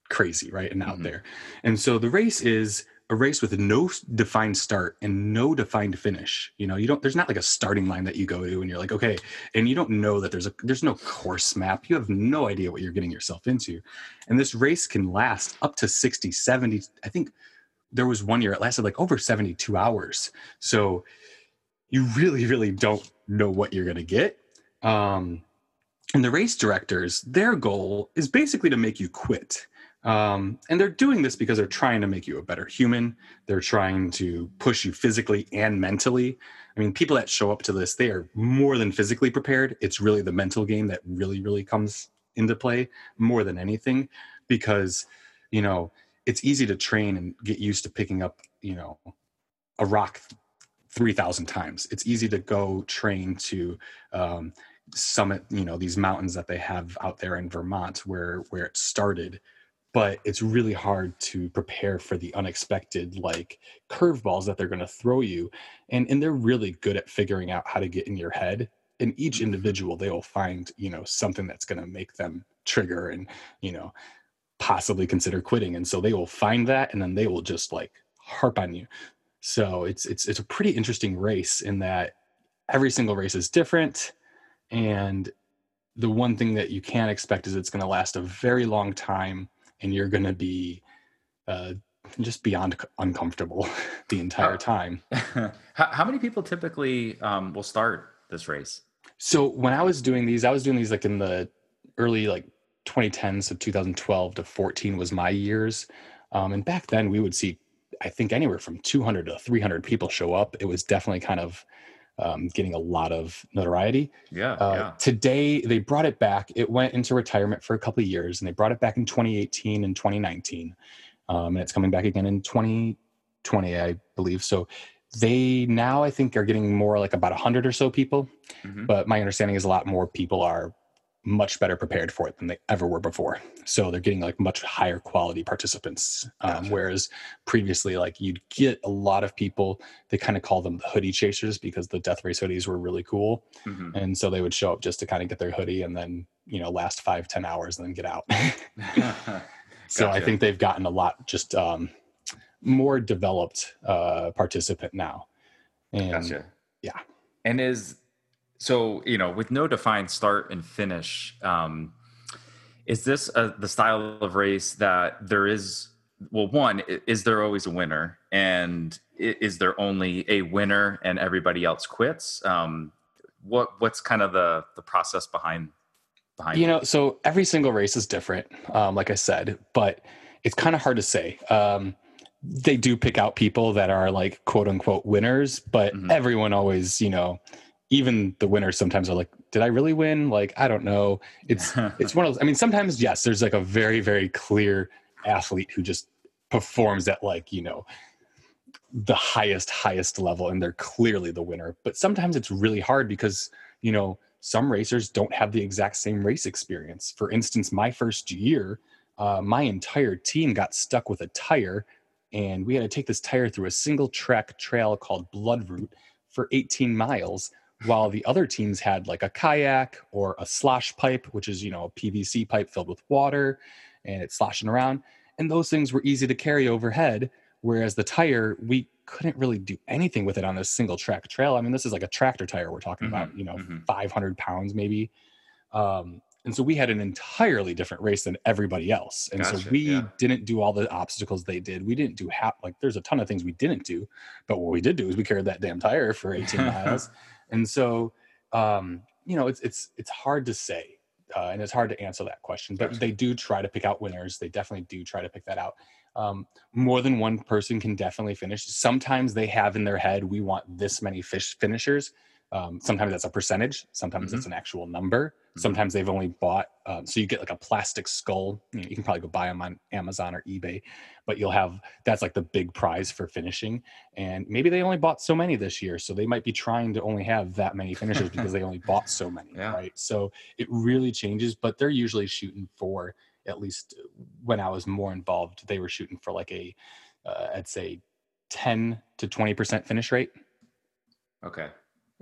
[SPEAKER 4] crazy, right, and out mm-hmm. there. And so the race is a race with no defined start and no defined finish. You know, you don't there's not like a starting line that you go to and you're like, okay, and you don't know that there's a there's no course map. You have no idea what you're getting yourself into. And this race can last up to 60, 70, I think there was one year it lasted like over 72 hours. So you really really don't know what you're going to get. Um and the race directors, their goal is basically to make you quit um, and they're doing this because they're trying to make you a better human. They're trying to push you physically and mentally. I mean, people that show up to this, they are more than physically prepared. It's really the mental game that really, really comes into play more than anything because, you know, it's easy to train and get used to picking up, you know, a rock 3,000 times. It's easy to go train to, um, summit you know these mountains that they have out there in vermont where where it started but it's really hard to prepare for the unexpected like curveballs that they're going to throw you and and they're really good at figuring out how to get in your head in each mm-hmm. individual they will find you know something that's going to make them trigger and you know possibly consider quitting and so they will find that and then they will just like harp on you so it's it's it's a pretty interesting race in that every single race is different and the one thing that you can't expect is it's going to last a very long time and you're going to be uh, just beyond uncomfortable the entire time.
[SPEAKER 1] how, many people typically um, will start this race?
[SPEAKER 4] So when I was doing these, I was doing these like in the early like 2010s, so 2012 to 14 was my years. Um, and back then we would see, I think anywhere from 200 to 300 people show up. It was definitely kind of um, getting a lot of notoriety.
[SPEAKER 1] Yeah, uh, yeah,
[SPEAKER 4] Today they brought it back. It went into retirement for a couple of years, and they brought it back in 2018 and 2019, um, and it's coming back again in 2020, I believe. So they now I think are getting more like about 100 or so people, mm-hmm. but my understanding is a lot more people are much better prepared for it than they ever were before. So they're getting like much higher quality participants. Um, gotcha. Whereas previously, like you'd get a lot of people, they kind of call them the hoodie chasers because the death race hoodies were really cool. Mm-hmm. And so they would show up just to kind of get their hoodie and then, you know, last five ten hours and then get out. so I think they've gotten a lot just um, more developed uh, participant now. And
[SPEAKER 1] gotcha.
[SPEAKER 4] yeah.
[SPEAKER 1] And is so you know with no defined start and finish um, is this a, the style of race that there is well one is there always a winner? And is there only a winner and everybody else quits? Um, what what's kind of the the process behind behind
[SPEAKER 4] you know so every single race is different um, like i said but it's kind of hard to say. Um, they do pick out people that are like quote unquote winners but mm-hmm. everyone always you know even the winners sometimes are like, did I really win? Like, I don't know. It's it's one of those. I mean, sometimes yes, there's like a very very clear athlete who just performs at like you know the highest highest level and they're clearly the winner. But sometimes it's really hard because you know some racers don't have the exact same race experience. For instance, my first year, uh, my entire team got stuck with a tire, and we had to take this tire through a single track trail called bloodroot for 18 miles while the other teams had like a kayak or a slosh pipe, which is, you know, a PVC pipe filled with water and it's sloshing around. And those things were easy to carry overhead. Whereas the tire, we couldn't really do anything with it on this single track trail. I mean, this is like a tractor tire we're talking mm-hmm, about, you know, mm-hmm. 500 pounds maybe. Um, and so we had an entirely different race than everybody else. And gotcha, so we yeah. didn't do all the obstacles they did. We didn't do half, like, there's a ton of things we didn't do. But what we did do is we carried that damn tire for 18 miles. And so, um, you know, it's it's it's hard to say, uh, and it's hard to answer that question. But they do try to pick out winners. They definitely do try to pick that out. Um, more than one person can definitely finish. Sometimes they have in their head, we want this many fish finishers. Um, sometimes that's a percentage. Sometimes
[SPEAKER 1] Mhm.
[SPEAKER 4] it's an actual number.
[SPEAKER 1] Mhm.
[SPEAKER 4] Sometimes they've only bought. Um, so you get like a plastic skull. You, know, you can probably go buy them on Amazon or eBay, but you'll have that's like the big prize for finishing. And maybe they only bought so many this year, so they might be trying to only have that many finishers because they only bought so many.
[SPEAKER 1] Yeah.
[SPEAKER 4] Right. So it really changes, but they're usually shooting for at least when I was more involved, they were shooting for like a, uh, I'd say, ten to twenty percent finish rate.
[SPEAKER 1] Okay.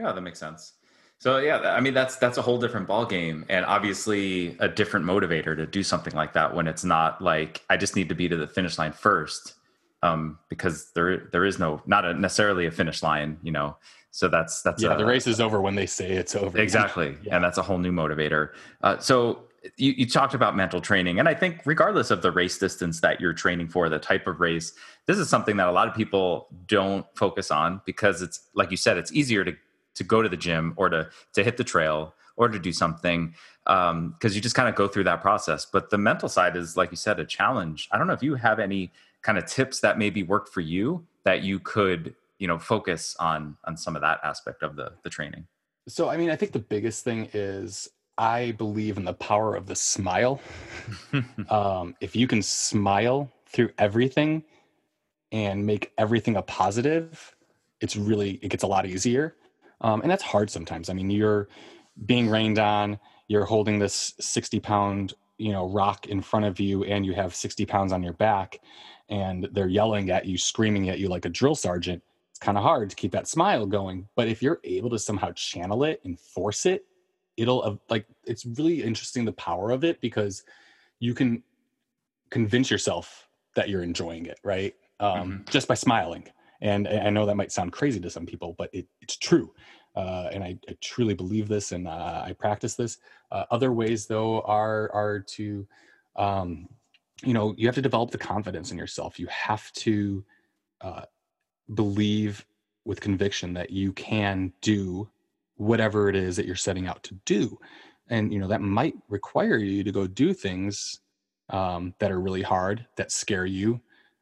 [SPEAKER 1] Yeah, that makes sense. So yeah, I mean that's that's a whole different ball game, and obviously a different motivator to do something like that when it's not like I just need to be to the finish line first, um, because there there is no not a, necessarily a finish line, you know. So that's that's
[SPEAKER 4] yeah,
[SPEAKER 1] a-
[SPEAKER 4] the race is over when they say it's over.
[SPEAKER 1] exactly,
[SPEAKER 4] Yeah.
[SPEAKER 1] and that's a whole new motivator. Uh, so you, you talked about mental training, and I think regardless of the race distance that you're training for, the type of race, this is something that a lot of people don't focus on because it's like you said, it's easier to to go to the gym or to to hit the trail or to do something because you just kind of go through that process. But the mental side is, like you said, a challenge. I don't know if you have any kind of tips that maybe worked for you that you could you know focus on on some of that aspect of the the training.
[SPEAKER 4] So, I mean, I think the biggest thing is I believe in the power of the smile. um, if you can smile through everything and make everything a positive, it's really, it gets a lot easier. Um, and that's hard sometimes. I mean, you're being rained on, you're holding this 60 pound, you know, rock in front of you, and you have 60 pounds on your back, and they're yelling at you, screaming at you like a drill sergeant. It's kind of hard to keep that smile going but if you're able to somehow channel it and force it it'll like it's really interesting the power of it because you can convince yourself that you're enjoying it right? Um, just by smiling and i know that might sound crazy to some people but it, it's true. Uh, and I, I truly believe this and uh, i practice this. Uh, other ways though are are to um, you know you have to develop the confidence in yourself. You have to uh, believe with conviction that you can do whatever it is that you're setting out to do. And you know that might require you to go do things um, that are really hard that scare you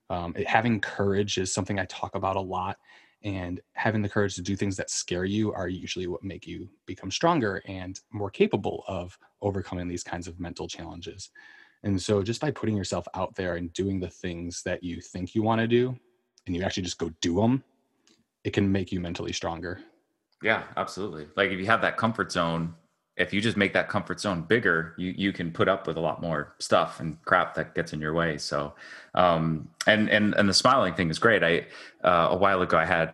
[SPEAKER 4] um, it- having courage is something i talk about a lot and having the courage to do things that scare you are usually what make you become stronger and more capable of overcoming these kinds of mental challenges and so just by putting yourself out there and doing the things that you think you want to do and you actually just go do them, it can make you mentally stronger.
[SPEAKER 1] Yeah, absolutely. Like if you have that comfort zone, if you just make that comfort zone bigger, you you can put up with a lot more stuff and crap that gets in your way. So, um, and and and the smiling thing is great. I uh, a while ago I had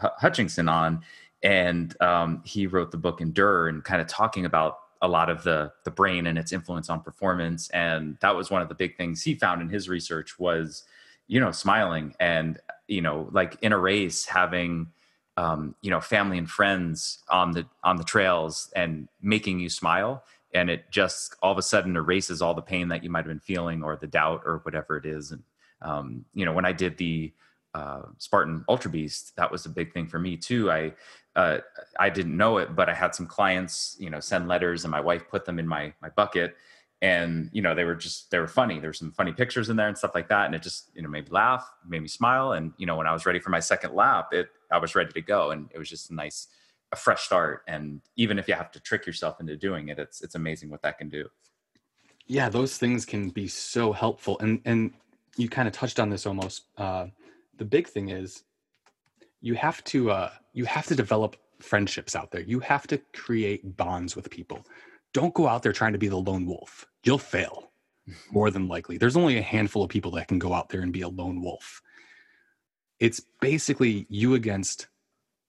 [SPEAKER 1] Hutchinson on, and um, he wrote the book Endure and kind of talking about a lot of the the brain and its influence on performance. And that was one of the big things he found in his research was, you know, smiling and you know, like in a race having um, you know family and friends on the on the trails and making you smile. And it just all of a sudden erases all the pain that you might have been feeling or the doubt or whatever it is. And um, you know when i did the uh, spartan ultra beast that was a big thing for me too. I uh, i didn't know it but i had some clients you know send letters and my wife put them in my my bucket. And you know they were just they were funny. There were some funny pictures in there and stuff like that. And it just you know made me laugh made me smile. And you know when i was ready for my second lap it i was ready to go and it was just a nice a fresh start and even if you have to trick yourself into doing it it's it's amazing what that can do
[SPEAKER 4] Yeah, those things can be so helpful. And and you kind of touched on this almost. Uh, the big thing is you have to uh, you have to develop friendships out there. You have to create bonds with people. Don't go out there trying to be the lone wolf. You'll fail more than likely. There's only a handful of people that can go out there and be a lone wolf. It's basically you against,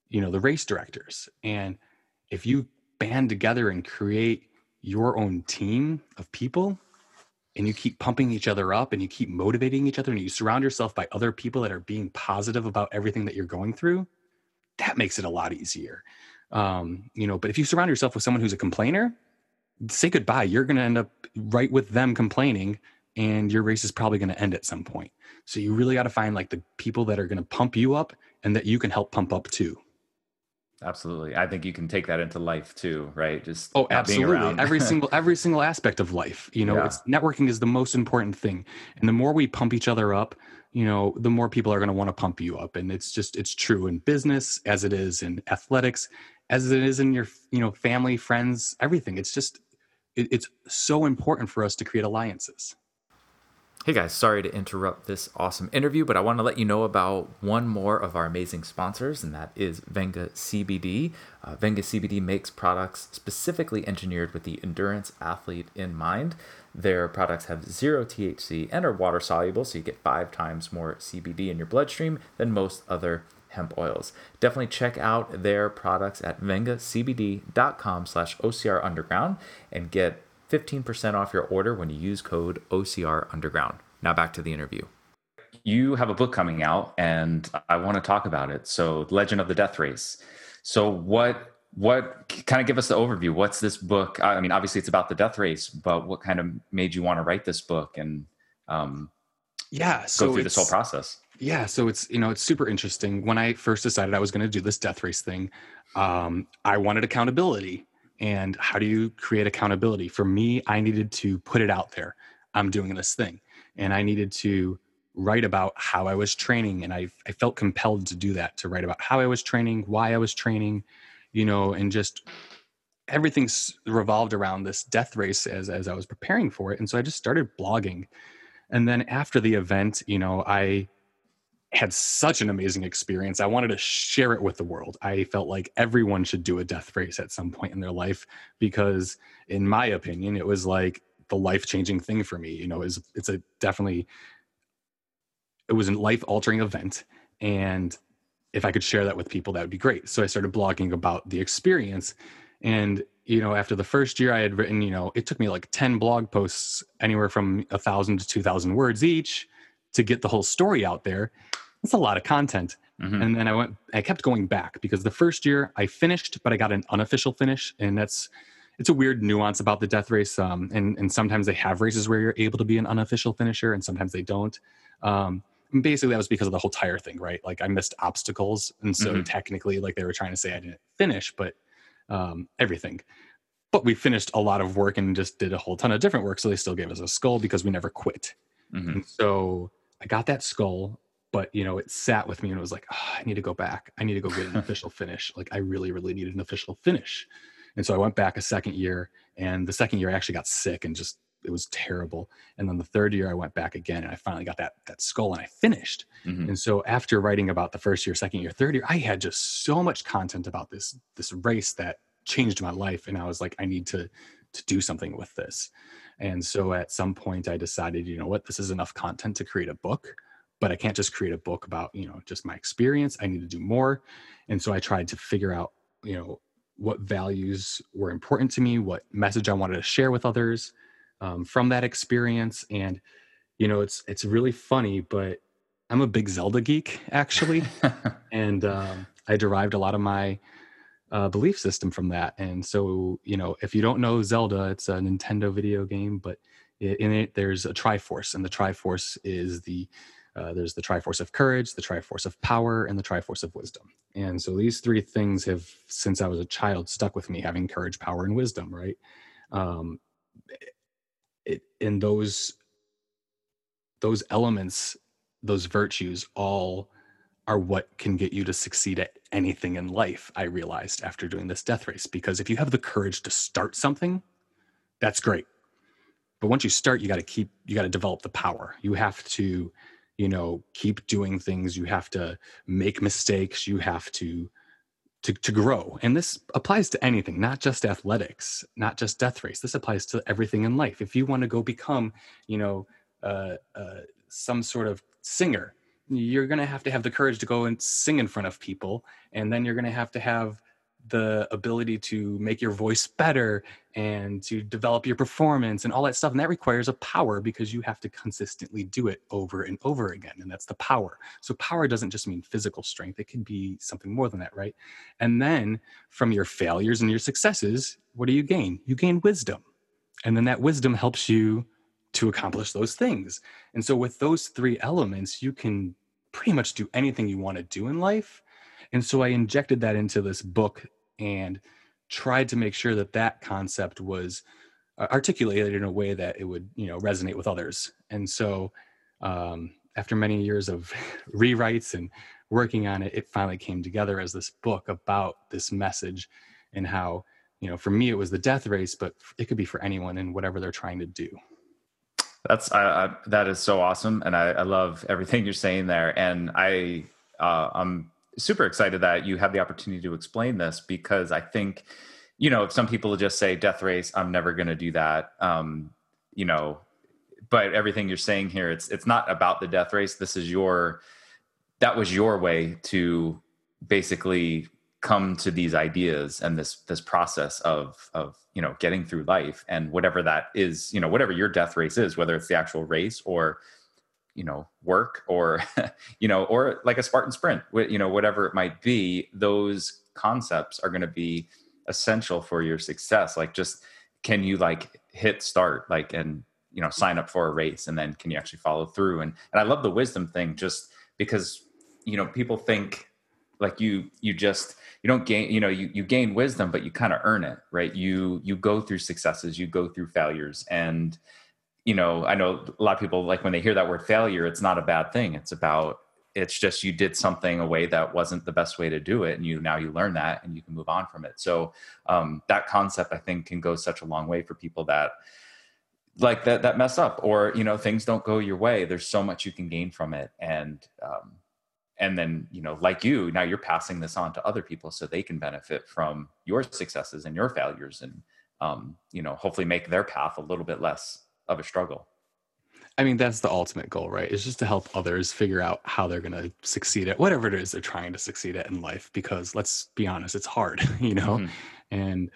[SPEAKER 4] you know, the race directors. And if you band together and create your own team of people and you keep pumping each other up and you keep motivating each other and you surround yourself by other people that are being positive about everything that you're going through, that makes it a lot easier. Um, you know, but if you surround yourself with someone who's a complainer, say goodbye. You're going to end up right with them complaining, and your race is probably going to end at some point. So you really got to find like the people that are going to pump you up and that you can help pump up too.
[SPEAKER 1] absolutely i think you can take that into life too right just
[SPEAKER 4] Oh, absolutely. every single every single aspect of life. You know,
[SPEAKER 1] Yeah.
[SPEAKER 4] it's networking is the most important thing. And the more we pump each other up, you know the more people are going to want to pump you up and it's just it's true in business as it is in athletics as it is in your you know family friends everything it's just it, it's so important for us to create alliances
[SPEAKER 1] Hey guys, sorry to interrupt this awesome interview, but I want to let you know about one more of our amazing sponsors, and that is Venga CBD. Uh, Venga CBD makes products specifically engineered with the endurance athlete in mind. Their products have zero THC and are water soluble, so you get five times more CBD in your bloodstream than most other hemp oils. Definitely check out their products at vengacbd.com slash OCR underground and get 15% off your order when you use code OCR Underground. Now back to the interview. You have a book coming out and I want to talk about it. So, Legend of the Death Race. So, what what kind of give us the overview? What's this book? I mean, obviously it's about the death race, but what kind of made you want to write this book and um,
[SPEAKER 4] yeah, so
[SPEAKER 1] go through this whole process?
[SPEAKER 4] Yeah, so it's you know it's super interesting. When I first decided I was going to do this death race thing, um, I wanted accountability and how do you create accountability? For me i needed to put it out there. I'm doing this thing and i needed to write about how i was training and i, I felt compelled to do that to write about how i was training why i was training you know and just everything revolved around this death race as, as i was preparing for it and so i just started blogging. And then after the event you know i had such an amazing experience. I wanted to share it with the world. I felt like everyone should do a death race at some point in their life because, in my opinion, it was like the life changing thing for me. You know, it's it's a definitely it was a life altering event, and if I could share that with people, that would be great. So I started blogging about the experience, and you know, after the first year, I had written, you know, it took me like ten blog posts, anywhere from a thousand to two thousand words each to get the whole story out there. It's a lot of content. Mm-hmm. And then I went, I kept going back because the first year I finished, but I got an unofficial finish. And that's, it's a weird nuance about the death race. Um, and, and sometimes they have races where you're able to be an unofficial finisher and sometimes they don't. Um, basically that was because of the whole tire thing, right? Like I missed obstacles. And so mm-hmm. technically like they were trying to say I didn't finish, but um, everything. But we finished a lot of work and just did a whole ton of different work. So they still gave us a skull because we never quit. Mm-hmm. And so I got that skull, but you know, it sat with me and it was like, oh, I need to go back. I need to go get an official finish. Like I really, really needed an official finish. And so I went back a second year, and the second year I actually got sick and just it was terrible. And then the third year I went back again and I finally got that that skull and I finished. Mm-hmm. And so after writing about the first year, second year, third year, I had just so much content about this this race that changed my life. And I was like, I need to to do something with this. And so at some point I decided, you know what, this is enough content to create a book, but I can't just create a book about, you know, just my experience. I need to do more. And so I tried to figure out, you know, what values were important to me, what message I wanted to share with others um, from that experience. And, you know, it's it's really funny, but I'm a big Zelda geek actually, and um, I derived a lot of my uh, belief system from that. And so, you know, if you don't know Zelda, it's a Nintendo video game, but in it there's a Triforce, and the Triforce is the uh, there's the Triforce of courage, the Triforce of power, and the Triforce of wisdom. And so these three things have, since I was a child, stuck with me: having courage, power, and wisdom. Right? Um, it, and those those elements, those virtues, all are what can get you to succeed at anything in life, I realized after doing this death race. Because if you have the courage to start something, that's great. But once you start, you got to keep, you got to develop the power. You have to, you know, keep doing things. You have to make mistakes. You have to, to, to grow. And this applies to anything, not just athletics, not just death race. This applies to everything in life. If you want to go become, you know, uh, uh, some sort of singer, you're going to have to have the courage to go and sing in front of people and then you're going to have to have the ability to make your voice better and to develop your performance and all that stuff and that requires a power because you have to consistently do it over and over again and that's the power. So power doesn't just mean physical strength it can be something more than that right? And then from your failures and your successes what do you gain? You gain wisdom and then that wisdom helps you to accomplish those things. And so, with those three elements, you can pretty much do anything you want to do in life. And so, I injected that into this book and tried to make sure that that concept was uh, articulated in a way that it would, you know, resonate with others. And so, um, after many years of rewrites and working on it, it finally came together as this book about this message and how, you know, for me, it was the death race, but it could be for anyone and whatever they're trying to do.
[SPEAKER 1] That's I, I, that is so awesome, and I, I, love everything you're saying there. And I uh, I'm super excited that you have the opportunity to explain this because I think, you know, some people just say death race. I'm never going to do that. Um, you know, but everything you're saying here, it's it's not about the death race. This is your that was your way to basically come to these ideas and this this process of of you know getting through life and whatever that is you know whatever your death race is whether it's the actual race or you know work or you know or like a spartan sprint you know whatever it might be those concepts are going to be essential for your success. Like just can you like hit start like and you know sign up for a race and then can you actually follow through? And and i love the wisdom thing just because you know people think like you you just you don't gain you know you, you gain wisdom but you kind of earn it right? You you go through successes you go through failures and you know, I know a lot of people like when they hear that word failure, it's not a bad thing. It's about it's just you did something a way that wasn't the best way to do it and you now you learn that and you can move on from it. So um, that concept i think can go such a long way for people that like that that mess up or you know things don't go your way. There's so much you can gain from it and um, and then you know like you now you're passing this on to other people so they can benefit from your successes and your failures and um, you know hopefully make their path a little bit less of a struggle.
[SPEAKER 4] I mean, that's the ultimate goal, right? it's just to help others figure out how they're going to succeed at whatever it is they're trying to succeed at in life. Because let's be honest, it's hard, you know? Mm-hmm. And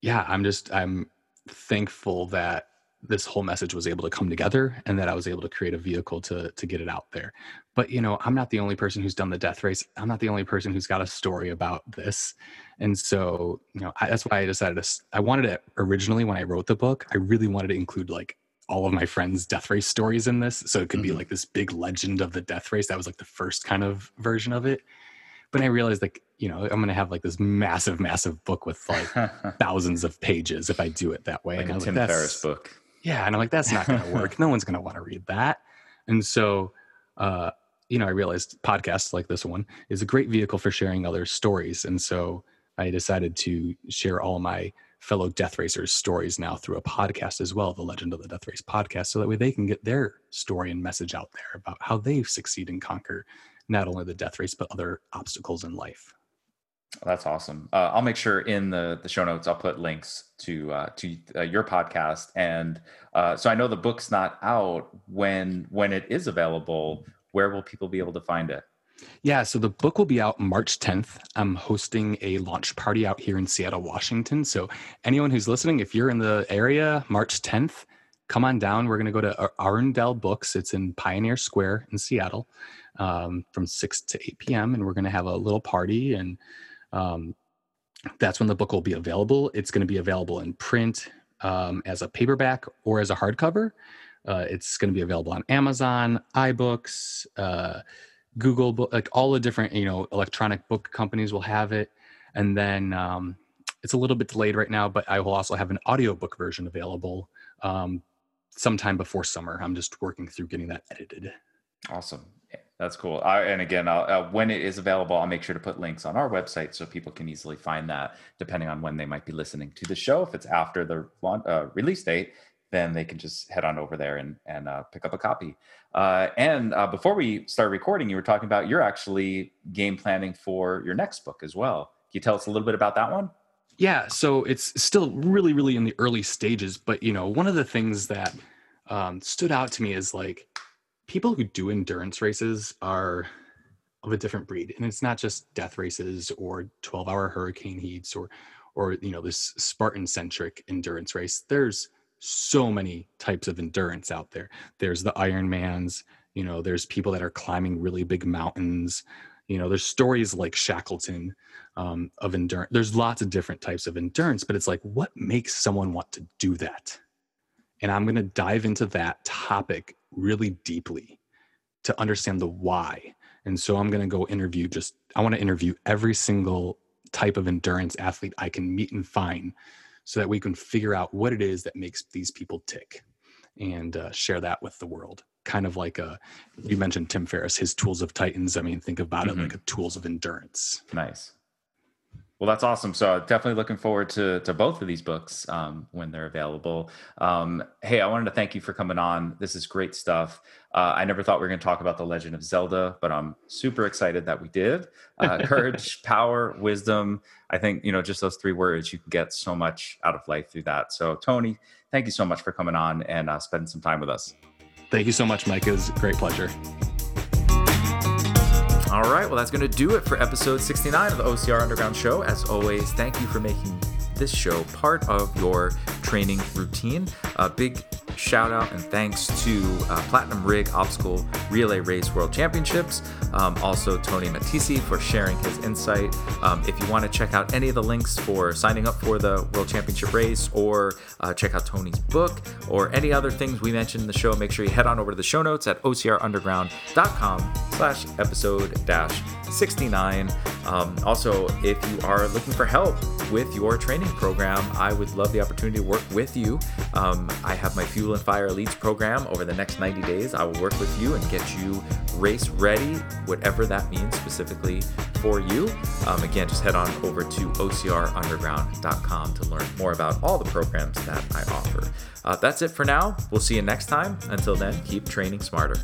[SPEAKER 4] yeah, I'm just, I'm thankful that this whole message was able to come together and that I was able to create a vehicle to to get it out there. But you know, I'm not the only person who's done the death race. I'm not the only person who's got a story about this. And so, you know, I, that's why I decided to I wanted it originally when I wrote the book, I really wanted to include like all of my friends' death race stories in this. So it could mm-hmm. be like this big legend of the death race. That was like the first kind of version of it. But I realized like, you know, I'm gonna have like this massive, massive book with like thousands of pages if I do it that way.
[SPEAKER 1] Like
[SPEAKER 4] and
[SPEAKER 1] a Tim like, Ferriss book
[SPEAKER 4] yeah and i'm like that's not going to work. No one's going to want to read that. And so uh you know i realized podcasts like this one is a great vehicle for sharing other stories and so i decided to share all my fellow death racers stories now through a podcast as well the legend of the death race podcast so that way they can get their story and message out there about how they succeed and conquer not only the death race but other obstacles in life
[SPEAKER 1] that's awesome. Uh, I'll make sure in the the show notes I'll put links to uh, to uh, your podcast, and uh, so I know the book's not out when when it is available. Where will people be able to find it?
[SPEAKER 4] Yeah, so the book will be out March 10th. I'm hosting a launch party out here in Seattle, Washington. So anyone who's listening, if you're in the area, March 10th, come on down. We're going to go to Arundel Books. It's in Pioneer Square in Seattle um, from 6 to 8 p.m. And we're going to have a little party and um, that's when the book will be available. It's going to be available in print um, as a paperback or as a hardcover. Uh, it's going to be available on Amazon, iBooks, uh, Google, like all the different you know electronic book companies will have it. And then um, it's a little bit delayed right now, but I will also have an audiobook version available um, sometime before summer. I'm just working through getting that edited.
[SPEAKER 1] Awesome. That's cool. I, and again, uh, when it is available, I'll make sure to put links on our website so people can easily find that, depending on when they might be listening to the show. If it's after the uh, release date, then they can just head on over there and and uh, pick up a copy. Uh, and uh, before we start recording, you were talking about you're actually game planning for your next book as well. Can you tell us a little bit about that one?
[SPEAKER 4] Yeah, so it's still really, really in the early stages, but you know, one of the things that um, stood out to me is like people who do endurance races are of a different breed and it's not just death races or 12 hour hurricane heats or or you know this spartan centric endurance race. There's so many types of endurance out there. There's the ironmans you know there's people that are climbing really big mountains. You know there's stories like shackleton um, of endurance there's lots of different types of endurance but it's like what makes someone want to do that? And i'm going to dive into that topic really deeply to understand the why. And so I'm going to go interview just, I want to interview every single type of endurance athlete I can meet and find so that we can figure out what it is that makes these people tick and uh, share that with the world. kind of like a you mentioned Tim Ferriss, his tools of titans. I mean, think about mm-hmm. it like a tools of endurance.
[SPEAKER 1] Nice. Well, that's awesome. So definitely looking forward to to both of these books um, when they're available. Um, hey, I wanted to thank you for coming on. This is great stuff. Uh, I never thought we were going to talk about the Legend of Zelda, but I'm super excited that we did. Uh, courage, power, wisdom. I think you know just those three words. You can get so much out of life through that. So Tony, thank you so much for coming on and uh, spending some time with us.
[SPEAKER 4] Thank you so much, Mike. It was a great pleasure.
[SPEAKER 1] All right, well, that's going to do it for episode 69 of the OCR Underground Show. As always, thank you for making this show part of your training routine. A big shout out and thanks to uh, Platinum Rig Obstacle Relay Race World Championships. Um, also, Tony Matesi for sharing his insight. Um, if you want to check out any of the links for signing up for the World Championship race or uh, check out Tony's book or any other things we mentioned in the show, make sure you head on over to the show notes at ocrunderground.com slash episode dash 69. Um, also, if you are looking for help with your program, I would love the opportunity to work with you. Um, I have my Fuel and Fire Elites program over the next 90 days. I will work with you and get you race ready, whatever that means specifically for you. Um, again, just head on over to ocrunderground.com to learn more about all the programs that I offer. Uh, that's it for now. We'll see you next time. Until then, keep training smarter.